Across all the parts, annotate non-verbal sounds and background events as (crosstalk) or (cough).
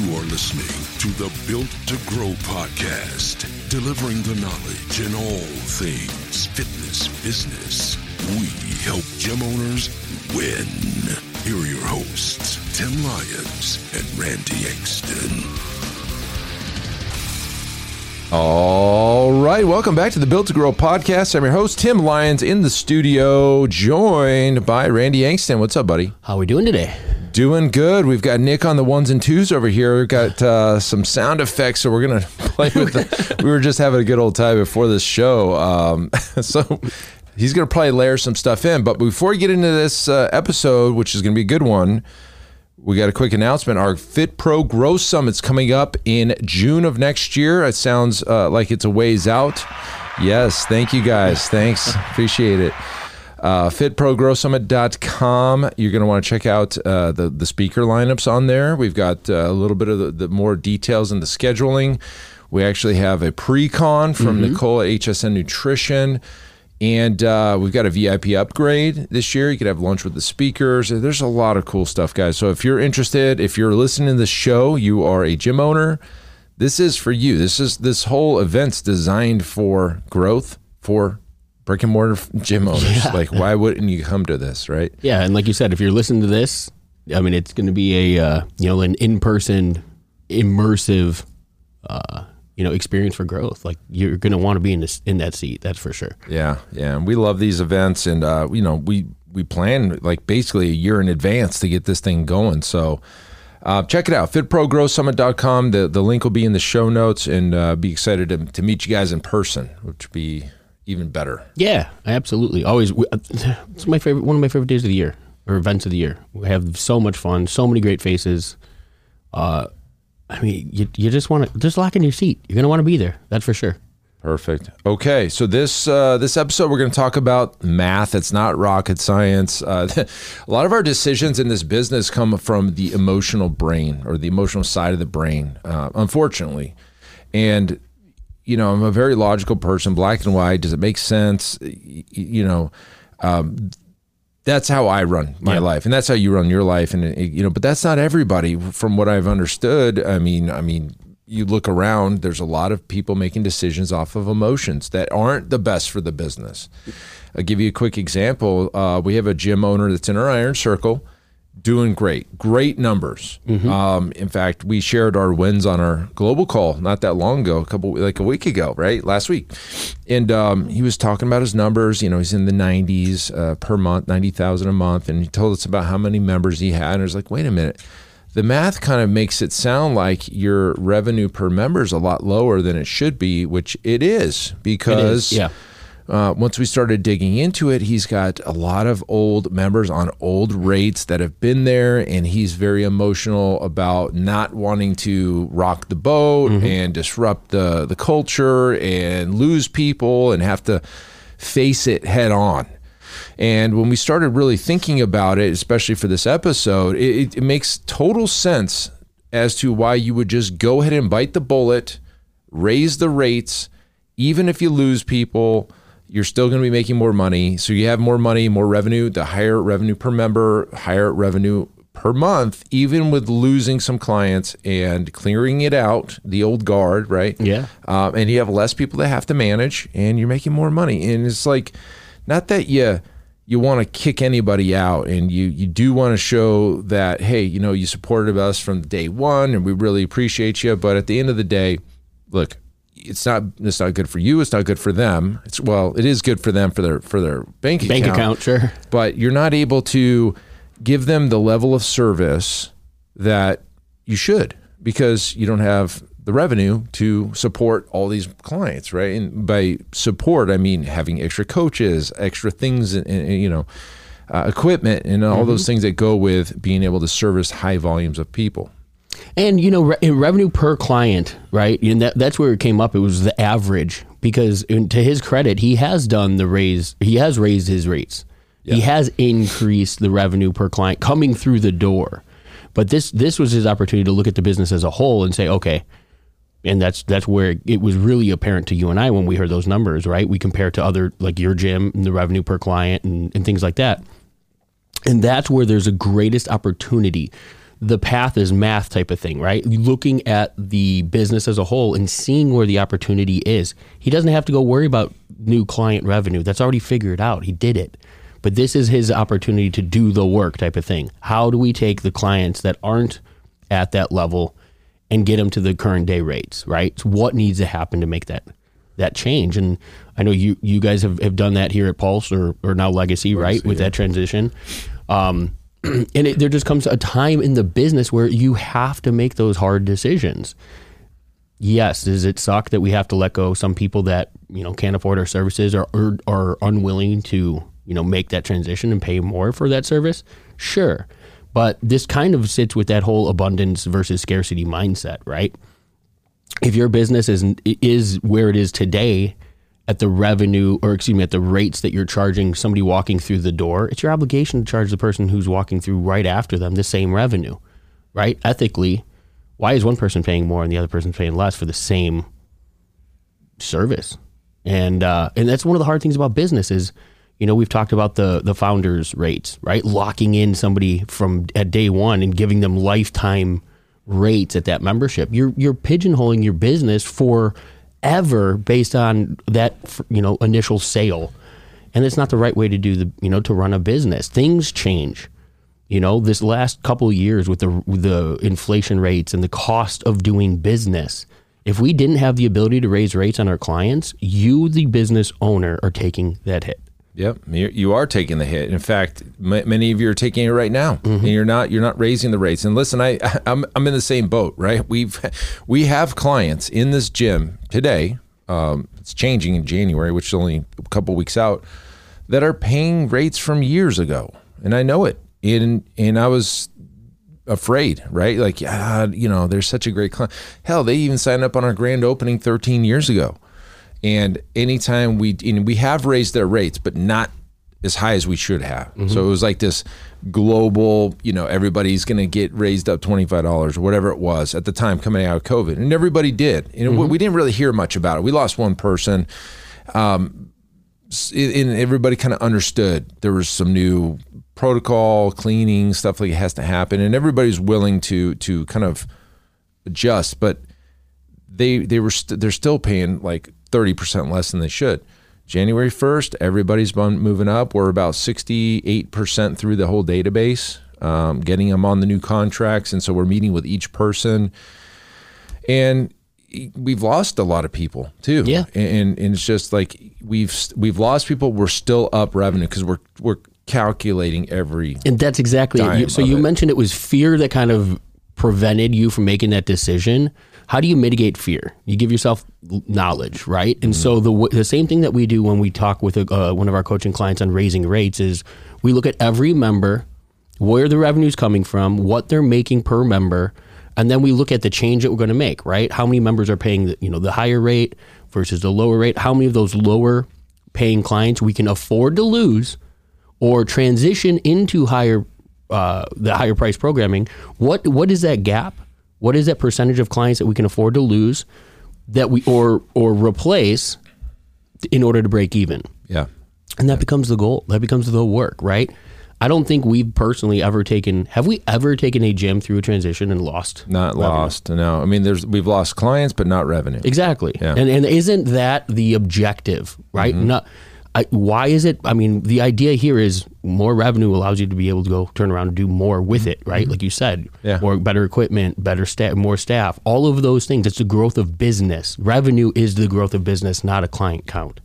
You are listening to the Built to Grow podcast, delivering the knowledge in all things fitness business. We help gym owners win. Here are your hosts, Tim Lyons and Randy Engston. All right, welcome back to the Built to Grow podcast. I'm your host, Tim Lyons, in the studio, joined by Randy Angston. What's up, buddy? How are we doing today? Doing good. We've got Nick on the ones and twos over here. We've got uh, some sound effects, so we're gonna (laughs) play with. The, we were just having a good old time before this show, um, (laughs) so he's gonna probably layer some stuff in. But before we get into this uh, episode, which is gonna be a good one, we got a quick announcement. Our Fit Pro Growth Summit's coming up in June of next year. It sounds uh, like it's a ways out. Yes, thank you guys. Thanks, appreciate it uh, fitprogrowthsummit.com. You're going to want to check out uh, the, the speaker lineups on there. We've got uh, a little bit of the, the, more details in the scheduling. We actually have a pre-con from mm-hmm. Nicole at HSN Nutrition. And uh, we've got a VIP upgrade this year. You could have lunch with the speakers. There's a lot of cool stuff, guys. So if you're interested, if you're listening to the show, you are a gym owner. This is for you. This is this whole event's designed for growth, for brick and mortar gym (laughs) owners. Yeah. Like, why wouldn't you come to this, right? Yeah, and like you said, if you're listening to this, I mean, it's going to be a uh, you know an in person, immersive, uh, you know, experience for growth. Like you're going to want to be in this in that seat. That's for sure. Yeah, yeah, and we love these events, and uh, you know, we we plan like basically a year in advance to get this thing going. So. Uh, check it out, fitprogrowthsummit.com. The, the link will be in the show notes and uh, be excited to, to meet you guys in person, which would be even better. Yeah, absolutely. Always, uh, it's my favorite. One of my favorite days of the year or events of the year. We have so much fun, so many great faces. Uh, I mean, you you just want to just lock in your seat. You're gonna want to be there. That's for sure. Perfect. Okay, so this uh, this episode we're going to talk about math. It's not rocket science. Uh, (laughs) a lot of our decisions in this business come from the emotional brain or the emotional side of the brain, uh, unfortunately. And you know, I'm a very logical person, black and white. Does it make sense? You know, um, that's how I run my yeah. life, and that's how you run your life. And you know, but that's not everybody. From what I've understood, I mean, I mean, you look around. There's a lot of people making decisions off of emotions that aren't the best for the business. I'll give you a quick example. Uh, we have a gym owner that's in our iron circle doing great, great numbers. Mm-hmm. Um, in fact, we shared our wins on our global call not that long ago, a couple like a week ago, right? Last week, and um, he was talking about his numbers. You know, he's in the 90s uh, per month, ninety thousand a month, and he told us about how many members he had. And I was like, wait a minute. The math kind of makes it sound like your revenue per member is a lot lower than it should be, which it is because it is, yeah uh, once we started digging into it, he's got a lot of old members on old rates that have been there, and he's very emotional about not wanting to rock the boat mm-hmm. and disrupt the the culture and lose people and have to face it head on. And when we started really thinking about it, especially for this episode, it, it makes total sense as to why you would just go ahead and bite the bullet, raise the rates, even if you lose people you're still going to be making more money. So you have more money, more revenue, the higher revenue per member, higher revenue per month, even with losing some clients and clearing it out, the old guard, right? Yeah. Um, and you have less people that have to manage and you're making more money. And it's like, not that you you want to kick anybody out and you you do want to show that hey you know you supported us from day one and we really appreciate you but at the end of the day look it's not it's not good for you. It's not good for them. It's well, it is good for them for their for their bank bank account, sure. But you're not able to give them the level of service that you should because you don't have the revenue to support all these clients, right? And by support, I mean having extra coaches, extra things, and, and you know, uh, equipment, and all mm-hmm. those things that go with being able to service high volumes of people. And you know, re- revenue per client, right? And that, that's where it came up. It was the average because to his credit, he has done the raise. He has raised his rates. He has increased the revenue per client coming through the door. But this this was his opportunity to look at the business as a whole and say, okay, and that's that's where it was really apparent to you and I when we heard those numbers, right? We compare to other like your gym and the revenue per client and, and things like that. And that's where there's a greatest opportunity. The path is math type of thing, right? Looking at the business as a whole and seeing where the opportunity is. He doesn't have to go worry about new client revenue. That's already figured out. He did it. But this is his opportunity to do the work type of thing. How do we take the clients that aren't at that level and get them to the current day rates, right? So what needs to happen to make that that change? And I know you you guys have, have done that here at Pulse or, or now Legacy, right? With that transition. Um, (clears throat) and it, there just comes a time in the business where you have to make those hard decisions. Yes, does it suck that we have to let go some people that you know can't afford our services or, or are unwilling to you know make that transition and pay more for that service? Sure, but this kind of sits with that whole abundance versus scarcity mindset, right? If your business is is where it is today at the revenue or excuse me at the rates that you're charging somebody walking through the door, it's your obligation to charge the person who's walking through right after them the same revenue, right? Ethically, why is one person paying more and the other person paying less for the same service? And uh, and that's one of the hard things about business is, you know, we've talked about the the founders rates, right? Locking in somebody from at day one and giving them lifetime rates at that membership. You're you're pigeonholing your business for ever based on that you know initial sale, and it's not the right way to do the you know to run a business. Things change. You know, this last couple years with the with the inflation rates and the cost of doing business, if we didn't have the ability to raise rates on our clients, you, the business owner, are taking that hit. Yep, you you are taking the hit. In fact, m- many of you are taking it right now, and you're not you're not raising the rates. And listen, I (laughs) I'm I'm in the same boat, right? We've (laughs) we have clients in this gym today. Um, it's changing in January, which is only a couple weeks out, that are paying rates from years ago, and I know it. And and I was afraid, right? Like, yeah, you know, they're such a great client. Hell, they even signed up on our grand opening 13 years ago. And anytime we and we have raised their rates, but not as high as we should have. So it was like this global, you know, everybody's going to get raised up $25 or whatever it was at the time coming out of COVID. And everybody did. You know, we didn't really hear much about it. We lost one person. Um, and everybody kind of understood there was some new protocol, cleaning, stuff like it has to happen. And everybody's willing to to kind of adjust, but they they were st- they're still paying like 30% less than they should. January 1st, everybody's been moving up. We're about 68% through the whole database, um, getting them on the new contracts. And so we're meeting with each person. And we've lost a lot of people too. Yeah. And, and it's just like we've we've lost people. We're still up revenue because we're we're calculating every And that's exactly it. You, so you it. mentioned it was fear that kind of prevented you from making that decision. How do you mitigate fear? You give yourself knowledge, right? And so the the same thing that we do when we talk with a, uh, one of our coaching clients on raising rates is we look at every member, where the revenue's coming from, what they're making per member, and then we look at the change that we're going to make, right? How many members are paying the, you know the higher rate versus the lower rate? How many of those lower paying clients we can afford to lose or transition into higher uh, the higher price programming, what what is that gap? What is that percentage of clients that we can afford to lose that we or or replace in order to break even? yeah. And that becomes the goal. That becomes the work, right? I don't think we've personally ever taken have we ever taken a gym through a transition and lost Not lost. No. I mean there's we've lost clients but not revenue. Exactly. Yeah. Mm-hmm. And and isn't that the objective, right? Not I, why is it? I mean, the idea here is more revenue allows you to be able to go turn around and do more with it, right? Like you said, Mm-hmm. Yeah. more better equipment, better staff, more staff, all of those things. It's the growth of business. Revenue is the growth of business, not a client count.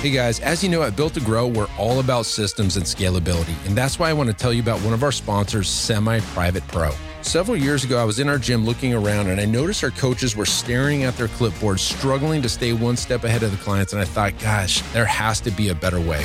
Hey guys, as you know, at Built to Grow, we're all about systems and scalability. And that's why I want to tell you about one of our sponsors, Semi Private Pro. Several years ago, I was in our gym looking around and I noticed our coaches were staring at their clipboards, struggling to stay one step ahead of the clients. And I thought, gosh, there has to be a better way.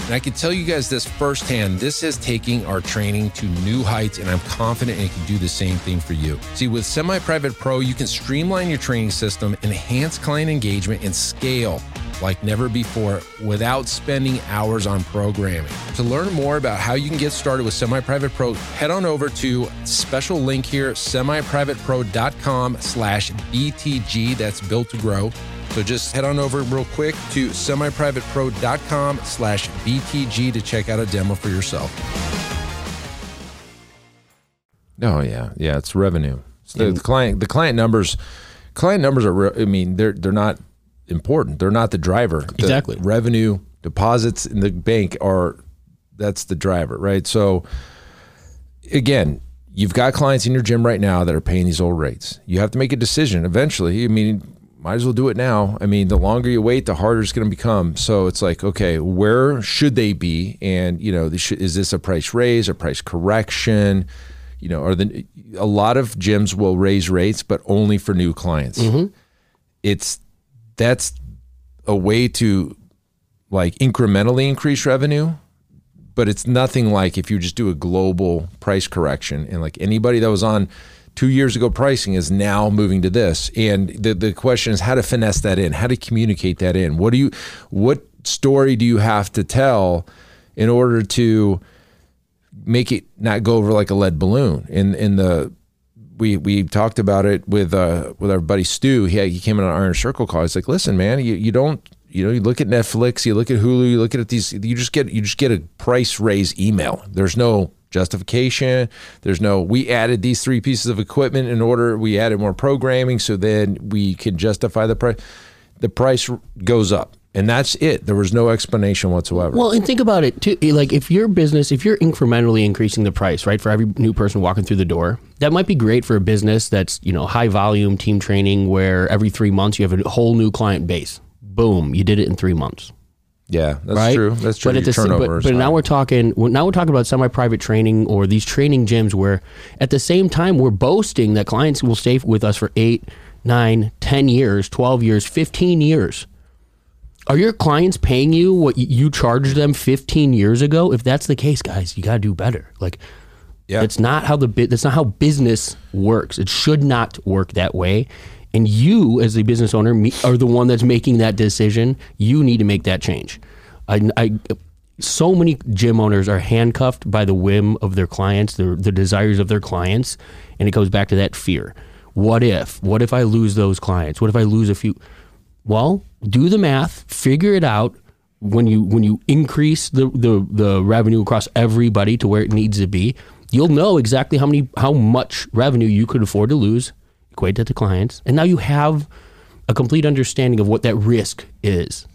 And I can tell you guys this firsthand this is taking our training to new heights, and I'm confident it can do the same thing for you. See, with Semi Private Pro, you can streamline your training system, enhance client engagement, and scale like never before without spending hours on programming. To learn more about how you can get started with Semi Private Pro, head on over to special link here, semiprivatepro.com slash BTG. That's built to grow. So just head on over real quick to semiprivatepro.com slash BTG to check out a demo for yourself. Oh yeah, yeah. It's revenue. So the, the client, the client numbers, client numbers are. Re- I mean, they're they're not important. They're not the driver. The Exactly. Revenue deposits in the bank are. That's the driver, right? So again, you've got clients in your gym right now that are paying these old rates. You have to make a decision eventually. I mean, might as well do it now. I mean, the longer you wait, the harder it's going to become. So it's like, okay, where should they be? And you know, should, is this a price raise, a price correction? You know, are the a lot of gyms will raise rates, but only for new clients. Mm-hmm. It's that's a way to like incrementally increase revenue but it's nothing like if you just do a global price correction and like anybody that was on two years ago pricing is now moving to this. And the, the question is how to finesse that in how to communicate that in. What do you what story do you have to tell in order to make it not go over like a lead balloon? In in the we we talked about it with uh with our buddy Stu. He he came in on Iron Circle call. He's like, listen, man, you, you don't you know you look at Netflix, you look at Hulu, you look at these, you just get you just get a price raise email. There's no justification. There's no we added these three pieces of equipment in order we added more programming, so then we can justify the price. The price goes up. And that's it. There was no explanation whatsoever. Well, and think about it too. Like if your business, if you're incrementally increasing the price, right, for every new person walking through the door, that might be great for a business that's you know high volume team training, where every three months you have a whole new client base. Boom, you did it in three months. yeah, that's right? true. That's true. But at the same, but, but now we're talking. Now we're talking about semi-private training or these training gyms where, at the same time, we're boasting that clients will stay with us for eight, nine, ten years, twelve years, fifteen years. Are your clients paying you what you charged them 15 years ago? If that's the case, guys, you got to do better. Like, Yeah. that's not how the bu- that's not how business works. It should not work that way. And you, as the business owner, me, are the one that's making that decision. You need to make that change. I, I so many gym owners are handcuffed by the whim of their clients, the the desires of their clients, and it goes back to that fear. What if? What if I lose those clients? What if I lose a few? Well, do the math, figure it out. When you when you increase the, the, the revenue across everybody to where it needs to be, you'll know exactly how many how much revenue you could afford to lose, equate that to clients, and now you have a complete understanding of what that risk is.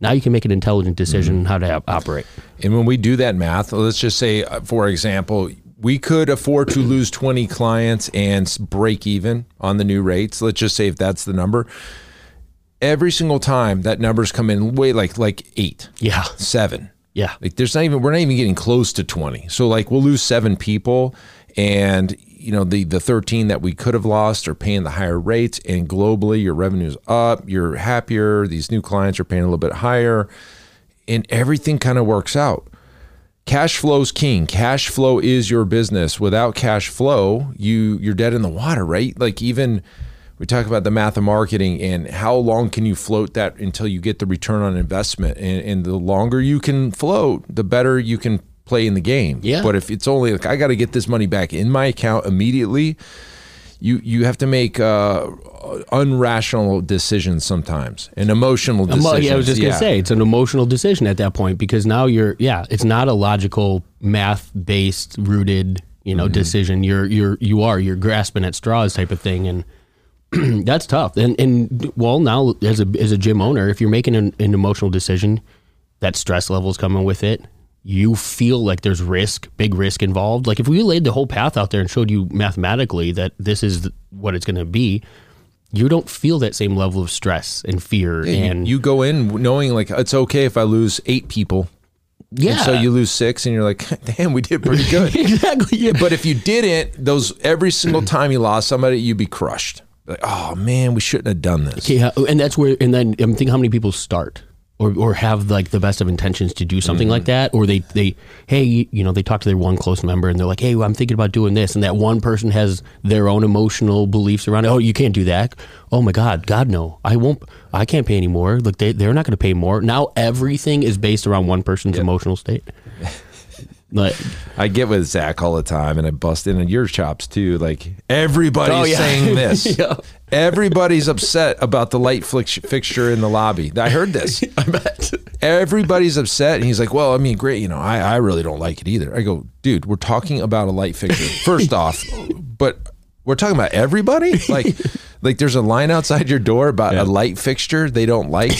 Now you can make an intelligent decision on how to op- operate. And when we do that math, let's just say, uh, for example, we could afford to lose 20 clients and break even on the new rates. Let's just say if that's the number. Every single time that numbers come in way like like eight, Yeah, seven. yeah. Like there's not even we're not even getting close to 20. So like we'll lose seven people and you know the the 13 that we could have lost are paying the higher rates and globally your revenue's up, you're happier, these new clients are paying a little bit higher and everything kind of works out. Cash flow's king. Cash flow is your business. Without cash flow, you you're dead in the water, right? Like even we talk about the math of marketing and how long can you float that until you get the return on investment. And, and the longer you can float, the better you can play in the game. Yeah. But if it's only like I got to get this money back in my account immediately, you you have to make uh, unrational decisions sometimes and emotional Emo- decisions. yeah, I was just Yeah. gonna say it's an emotional decision at that point because now you're yeah, it's not a logical math based rooted you Mm-hmm. know decision. You're you're you are you're grasping at straws type of thing and. (clears throat) that's tough, and and well, now as a as a gym owner, if you're making an, an emotional decision, that stress level is coming with it. you feel like there's risk, big risk involved. Like if we laid the whole path out there and showed you mathematically that this is what it's going to be, you don't feel that same level of stress and fear You- and you, go in knowing like it's okay if I lose eight people. yeah. And so you lose six, and you're like, (laughs) damn, we did pretty good. (laughs) exactly. Yeah. but if you didn't, those every single (clears throat) time you lost somebody, you'd be crushed. Like, oh man, we shouldn't have done this. Yeah, and that's where, and then I'm thinking how many people start or, or have like the best of intentions to do something like mm. that, or they they hey you know they talk to their one close member and they're like hey well, I'm thinking about doing this, and that one person has their own emotional beliefs around it. Oh, you can't do that. Oh my God, God no, I won't. I can't pay anymore. Look, they they're not going to pay more. Now everything is based around one person's emotional state. (laughs) Like, I get with Zach all the time, and I bust in your chops too. Like everybody's Oh, yeah. saying (laughs) this. Yeah. Everybody's upset about the light fix- fixture in the lobby. I heard this. (laughs) I bet. Everybody's upset, and he's like, "Well, I mean, great. You know, I, I really don't like it either." I go, "Dude, we're talking about a light fixture first (laughs) off, but we're talking about everybody. Like, like there's a line outside your door about a light fixture they don't like."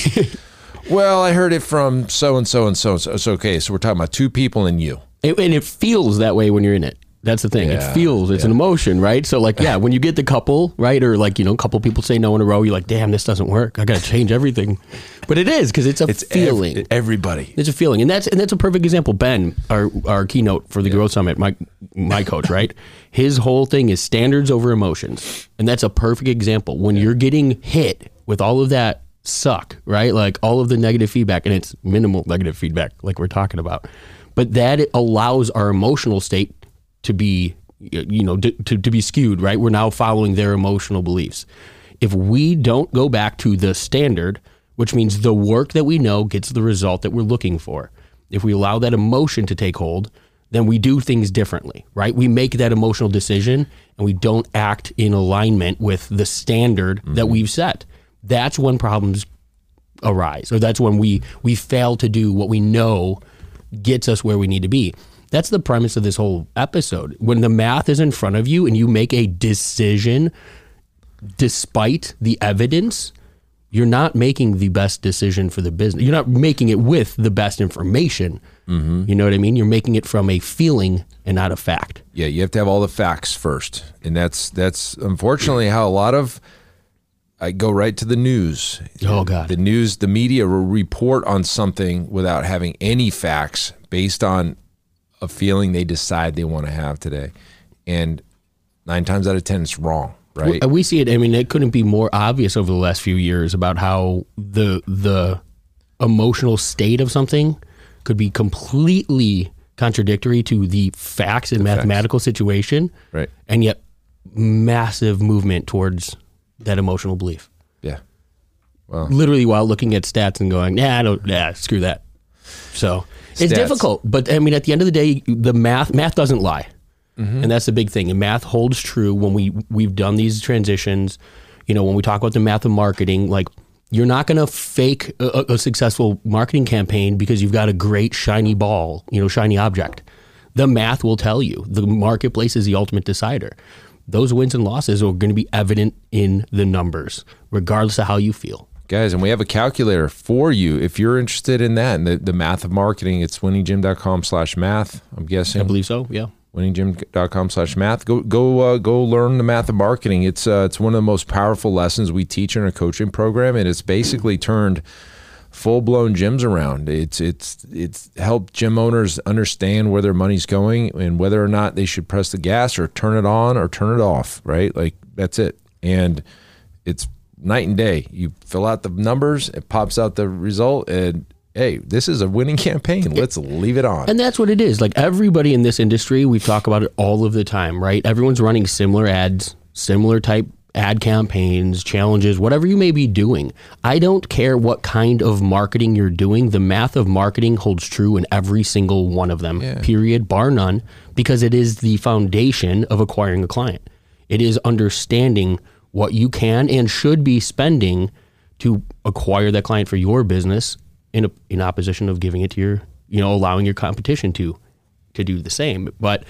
well, I heard it from so and so and so and so. It's okay. So we're talking about two people and you. It, and it feels that way when you're in it. That's the thing. Yeah, it feels. It's an emotion, right? So, like, yeah, when you get the couple, right, or like you know, a couple people say no in a row, you're like, damn, this doesn't work. I got to change everything. But it is because it's a It's ev- feeling. everybody. it's a feeling, and that's and that's a perfect example. Ben, our our keynote for the Growth Summit, my my coach, right? His whole thing is standards over emotions, and that's a perfect example. When you're getting hit with all of that suck, right? Like all of the negative feedback, and it's minimal negative feedback, like we're talking about, but that allows our emotional state to be, you know, to, to, to be skewed, right? We're now following their emotional beliefs. If we don't go back to the standard, which means the work that we know gets the result that we're looking for, if we allow that emotion to take hold, then we do things differently, right? We make that emotional decision and we don't act in alignment with the standard that mm-hmm. we've set. That's when problems arise, or that's when we we fail to do what we know gets us where we need to be. That's the premise of this whole episode. When the math is in front of you and you make a decision despite the evidence, you're not making the best decision for the business. You're not making it with the best information. Mm-hmm. You know what I mean? You're making it from a feeling and not a fact. Yeah, you have to have all the facts first, and that's that's unfortunately how a lot of I go right to the news. Oh, God. the news, the media will report on something without having any facts based on a feeling they decide they want to have today, and nine times out of ten, it's wrong. Right? We, we see it. I mean, it couldn't be more obvious over the last few years about how the the emotional state of something could be completely contradictory to the facts and mathematical situation, Right. And yet, massive movement towards that emotional belief. yeah. Literally, while looking at stats and going, "Nah, I don't. Nah, screw that." So it's Stats. difficult, but I mean, at the end of the day, the math math doesn't lie, mm-hmm. and that's the big thing. And math holds true when we we've done these transitions. You know, when we talk about the math of marketing, like you're not going to fake a, a- a successful marketing campaign because you've got a great shiny ball, you know, shiny object. The math will tell you. The marketplace is the ultimate decider. Those wins and losses are going to be evident in the numbers, regardless of how you feel. Guys, and we have a calculator for you if you're interested in that and the, the math of marketing. It's winninggym.com slash math, I'm guessing. I believe so. Yeah. winninggym.com slash math go go uh, go learn the math of marketing it's uh, it's one of the most powerful lessons we teach in our coaching program and it's basically turned full-blown gyms around. It's it's it's helped gym owners understand where their money's going and whether or not they should press the gas or turn it on or turn it off right? Like that's it. And it's night and day. You fill out the numbers it pops out the result and hey this is a winning (laughs) campaign. Let's leave it on. And that's what it is. Like everybody in this industry, we talk about it all of the time, right? Everyone's running similar ads, similar type ad campaigns, challenges, whatever you may be doing. I don't care what kind of marketing you're doing. The math of marketing holds true in every single one of them, period, bar none, because it is the foundation of acquiring a client. It is understanding what you can and should be spending to acquire that client for your business in a, in opposition of giving it to your you know allowing your competition to to do the same but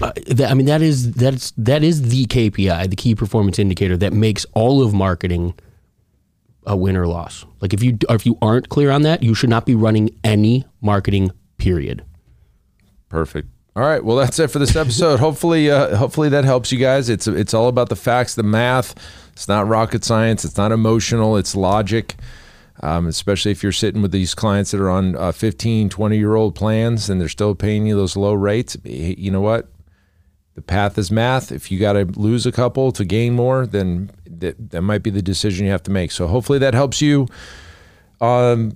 uh, that, I mean that is that's that is the KPI the key performance indicator that makes all of marketing a win or loss like if you if you aren't clear on that you should not be running any marketing Period. Perfect. All right. Well, that's it for this episode. hopefully, uh, hopefully that helps you guys. It's it's all about the facts, the math. It's not rocket science. It's not emotional. It's logic. Um, especially if you're sitting with these clients that are on uh, 15, 20 year old plans and they're still paying you those low rates. You know what? The path is math. If you got to lose a couple to gain more, then that, that might be the decision you have to make. So hopefully that helps you. Um,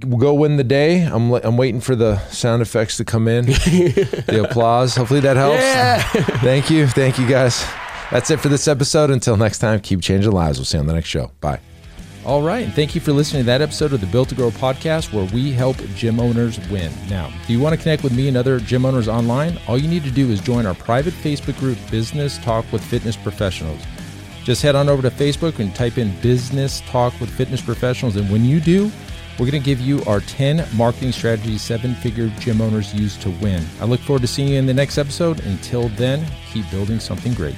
go win the day. I'm I'm waiting for the sound effects to come in, (laughs) the applause. Hopefully that helps. Yeah. Thank you, thank you guys. That's it for this episode. Until next time, keep changing lives. We'll see you on the next show. Bye. All right, and thank you for listening to that episode of the Built to Grow podcast where we help gym owners win. Now, do you want to connect with me and other gym owners online? All you need to do is join our private Facebook group, Business Talk with Fitness Professionals. Just head on over to Facebook and type in Business Talk with Fitness Professionals, and when you do, we're going to give you our 10 marketing strategies seven figure gym owners use to win. I look forward to seeing you in the next episode. Until then, keep building something great.